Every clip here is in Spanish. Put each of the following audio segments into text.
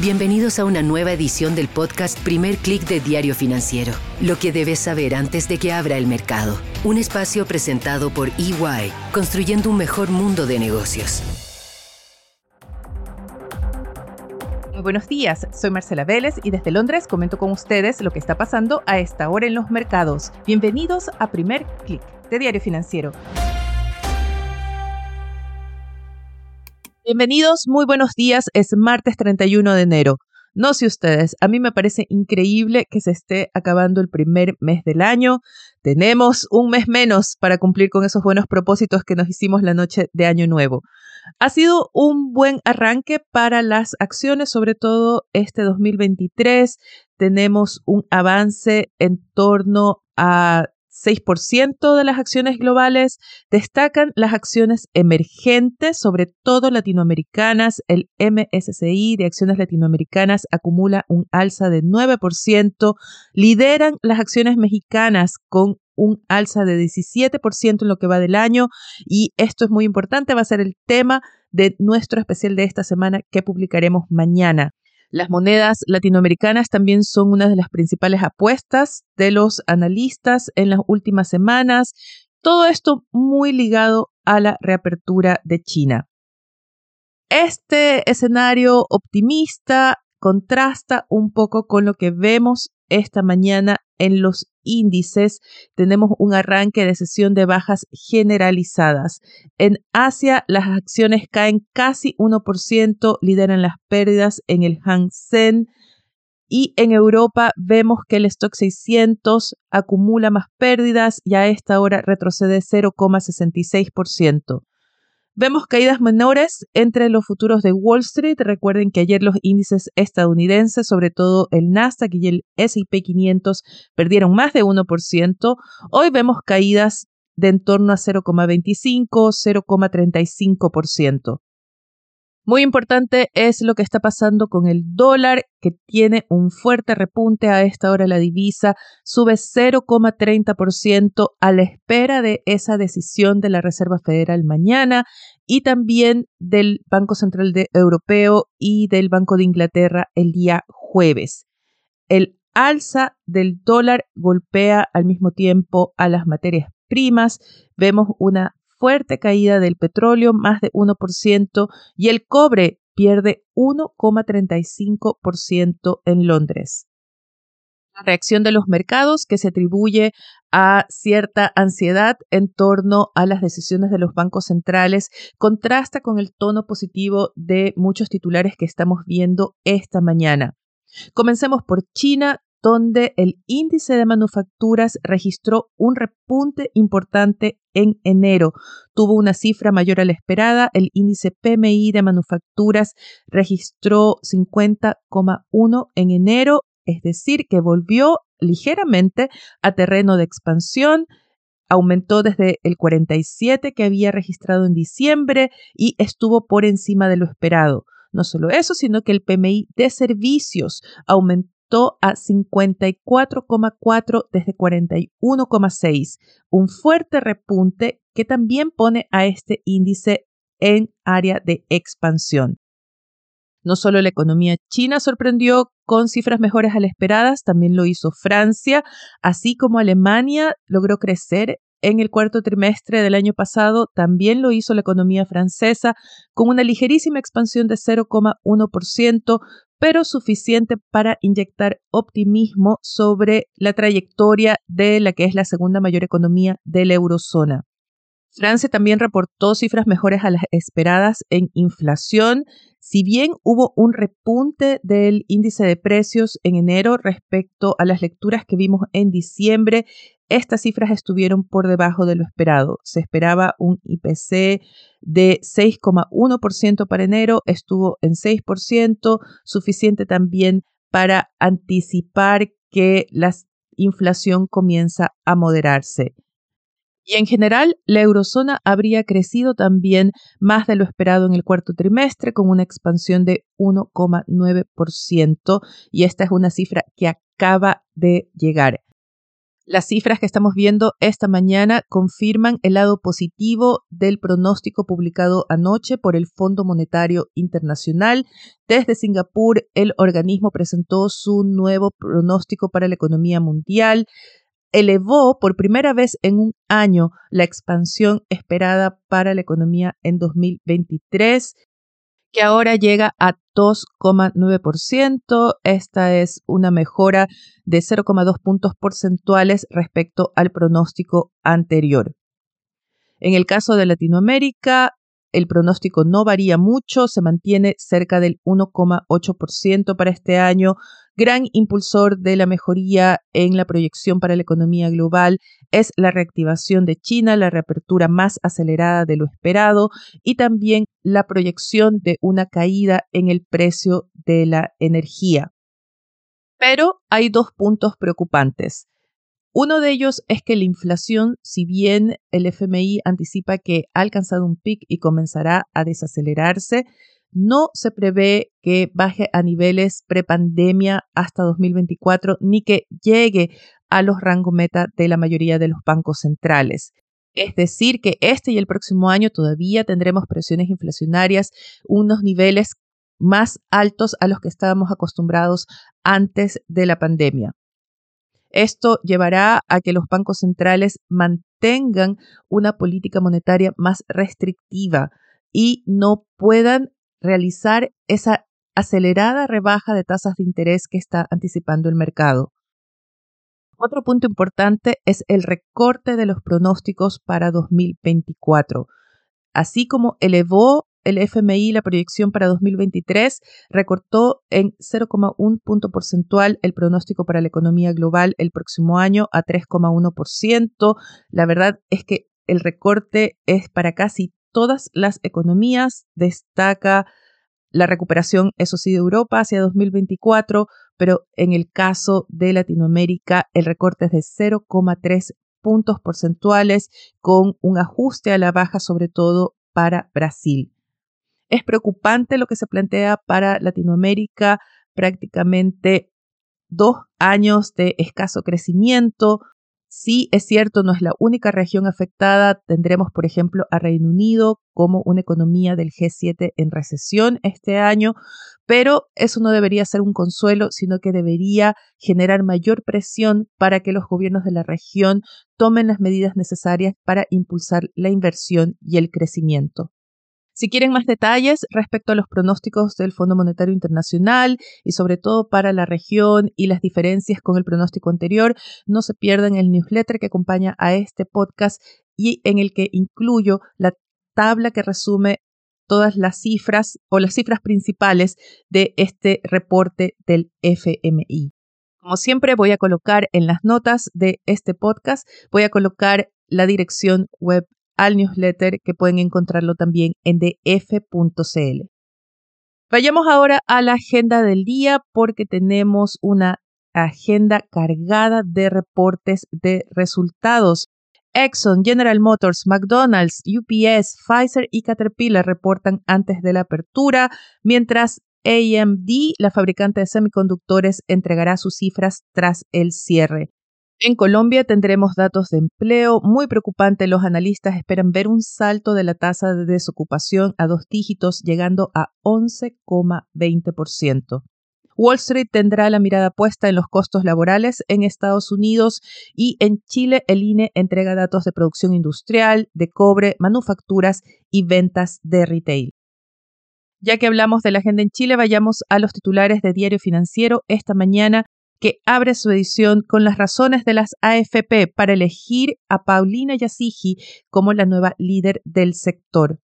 Bienvenidos a una nueva edición del podcast Primer Click de Diario Financiero. Lo que debes saber antes de que abra el mercado. Un espacio presentado por EY, construyendo un mejor mundo de negocios. Muy buenos días, soy Marcela Vélez y desde Londres comento con ustedes lo que está pasando a esta hora en los mercados. Bienvenidos a Primer Click de Diario Financiero. Bienvenidos, muy buenos días. Es martes 31 de enero. No sé ustedes, a mí me parece increíble que se esté acabando el primer mes del año. Tenemos un mes menos para cumplir con esos buenos propósitos que nos hicimos la noche de Año Nuevo. Ha sido un buen arranque para las acciones, sobre todo este 2023. Tenemos un avance en torno a 6% de las acciones globales destacan las acciones emergentes, sobre todo latinoamericanas. El MSCI de acciones latinoamericanas acumula un alza de 9%. Lideran las acciones mexicanas con un alza de 17% en lo que va del año. Y esto es muy importante, va a ser el tema de nuestro especial de esta semana que publicaremos mañana. Las monedas latinoamericanas también son una de las principales apuestas de los analistas en las últimas semanas. Todo esto muy ligado a la reapertura de China. Este escenario optimista contrasta un poco con lo que vemos esta mañana en los índices, tenemos un arranque de sesión de bajas generalizadas. En Asia, las acciones caen casi 1%, lideran las pérdidas en el Hang Seng. Y en Europa vemos que el stock 600 acumula más pérdidas y a esta hora retrocede 0,66%. Vemos caídas menores entre los futuros de Wall Street. Recuerden que ayer los índices estadounidenses, sobre todo el Nasdaq y el SP 500, perdieron más de 1%. Hoy vemos caídas de en torno a 0,25, 0,35%. Muy importante es lo que está pasando con el dólar, que tiene un fuerte repunte a esta hora la divisa, sube 0,30% a la espera de esa decisión de la Reserva Federal mañana y también del Banco Central Europeo y del Banco de Inglaterra el día jueves. El alza del dólar golpea al mismo tiempo a las materias primas. Vemos una fuerte caída del petróleo, más de 1%, y el cobre pierde 1,35% en Londres. La reacción de los mercados que se atribuye a cierta ansiedad en torno a las decisiones de los bancos centrales contrasta con el tono positivo de muchos titulares que estamos viendo esta mañana. Comencemos por China, donde el índice de manufacturas registró un repunte importante en enero. Tuvo una cifra mayor a la esperada. El índice PMI de manufacturas registró 50,1 en enero, es decir, que volvió ligeramente a terreno de expansión aumentó desde el 47 que había registrado en diciembre y estuvo por encima de lo esperado. No solo eso, sino que el PMI de servicios aumentó a 54,4 desde 41,6, un fuerte repunte que también pone a este índice en área de expansión. No solo la economía china sorprendió con cifras mejores a las esperadas, también lo hizo Francia, así como Alemania logró crecer en el cuarto trimestre del año pasado, también lo hizo la economía francesa con una ligerísima expansión de 0,1%, pero suficiente para inyectar optimismo sobre la trayectoria de la que es la segunda mayor economía de la eurozona. Francia también reportó cifras mejores a las esperadas en inflación, si bien hubo un repunte del índice de precios en enero respecto a las lecturas que vimos en diciembre, estas cifras estuvieron por debajo de lo esperado. Se esperaba un IPC de 6,1% para enero, estuvo en 6%, suficiente también para anticipar que la inflación comienza a moderarse. Y en general, la eurozona habría crecido también más de lo esperado en el cuarto trimestre, con una expansión de 1,9%, y esta es una cifra que acaba de llegar. Las cifras que estamos viendo esta mañana confirman el lado positivo del pronóstico publicado anoche por el Fondo Monetario Internacional. Desde Singapur, el organismo presentó su nuevo pronóstico para la economía mundial. Elevó por primera vez en un año la expansión esperada para la economía en 2023 que ahora llega a 2,9%. Esta es una mejora de 0,2 puntos porcentuales respecto al pronóstico anterior. En el caso de Latinoamérica, el pronóstico no varía mucho, se mantiene cerca del 1,8% para este año. Gran impulsor de la mejoría en la proyección para la economía global es la reactivación de China, la reapertura más acelerada de lo esperado y también la proyección de una caída en el precio de la energía. Pero hay dos puntos preocupantes. Uno de ellos es que la inflación, si bien el FMI anticipa que ha alcanzado un pic y comenzará a desacelerarse, no se prevé que baje a niveles prepandemia hasta 2024 ni que llegue a los rangos meta de la mayoría de los bancos centrales. Es decir, que este y el próximo año todavía tendremos presiones inflacionarias, unos niveles más altos a los que estábamos acostumbrados antes de la pandemia. Esto llevará a que los bancos centrales mantengan una política monetaria más restrictiva y no puedan realizar esa acelerada rebaja de tasas de interés que está anticipando el mercado. Otro punto importante es el recorte de los pronósticos para 2024. Así como elevó el FMI la proyección para 2023 recortó en 0,1 punto porcentual el pronóstico para la economía global el próximo año a 3,1%. La verdad es que el recorte es para casi todas las economías. Destaca la recuperación, eso sí, de Europa hacia 2024, pero en el caso de Latinoamérica el recorte es de 0,3 puntos porcentuales con un ajuste a la baja sobre todo para Brasil. Es preocupante lo que se plantea para Latinoamérica, prácticamente dos años de escaso crecimiento. Sí, es cierto, no es la única región afectada. Tendremos, por ejemplo, a Reino Unido como una economía del G7 en recesión este año, pero eso no debería ser un consuelo, sino que debería generar mayor presión para que los gobiernos de la región tomen las medidas necesarias para impulsar la inversión y el crecimiento. Si quieren más detalles respecto a los pronósticos del Fondo Monetario Internacional y sobre todo para la región y las diferencias con el pronóstico anterior, no se pierdan el newsletter que acompaña a este podcast y en el que incluyo la tabla que resume todas las cifras o las cifras principales de este reporte del FMI. Como siempre, voy a colocar en las notas de este podcast, voy a colocar la dirección web al newsletter que pueden encontrarlo también en df.cl. Vayamos ahora a la agenda del día porque tenemos una agenda cargada de reportes de resultados. Exxon, General Motors, McDonald's, UPS, Pfizer y Caterpillar reportan antes de la apertura, mientras AMD, la fabricante de semiconductores, entregará sus cifras tras el cierre. En Colombia tendremos datos de empleo muy preocupante. Los analistas esperan ver un salto de la tasa de desocupación a dos dígitos, llegando a 11,20%. Wall Street tendrá la mirada puesta en los costos laborales en Estados Unidos y en Chile el INE entrega datos de producción industrial, de cobre, manufacturas y ventas de retail. Ya que hablamos de la agenda en Chile, vayamos a los titulares de Diario Financiero. Esta mañana que abre su edición con las razones de las AFP para elegir a Paulina Yasigi como la nueva líder del sector.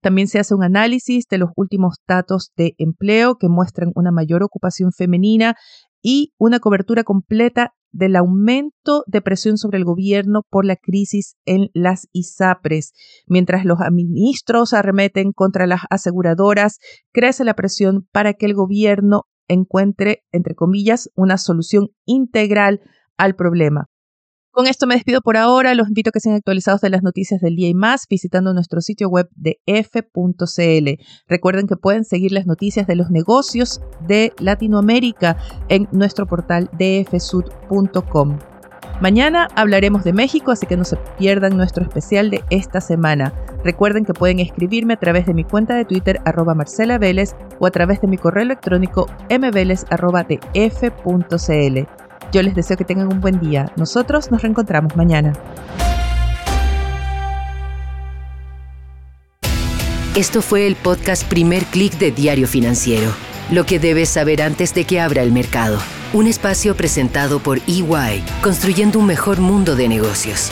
También se hace un análisis de los últimos datos de empleo que muestran una mayor ocupación femenina y una cobertura completa del aumento de presión sobre el gobierno por la crisis en las ISAPRES. Mientras los ministros arremeten contra las aseguradoras, crece la presión para que el gobierno encuentre, entre comillas, una solución integral al problema. Con esto me despido por ahora. Los invito a que sean actualizados de las noticias del día y más visitando nuestro sitio web de f.cl. Recuerden que pueden seguir las noticias de los negocios de Latinoamérica en nuestro portal dfsud.com. Mañana hablaremos de México, así que no se pierdan nuestro especial de esta semana. Recuerden que pueden escribirme a través de mi cuenta de Twitter arroba Marcela Vélez o a través de mi correo electrónico mveles.df.cl. Yo les deseo que tengan un buen día. Nosotros nos reencontramos mañana. Esto fue el podcast Primer Click de Diario Financiero. Lo que debes saber antes de que abra el mercado. Un espacio presentado por EY, construyendo un mejor mundo de negocios.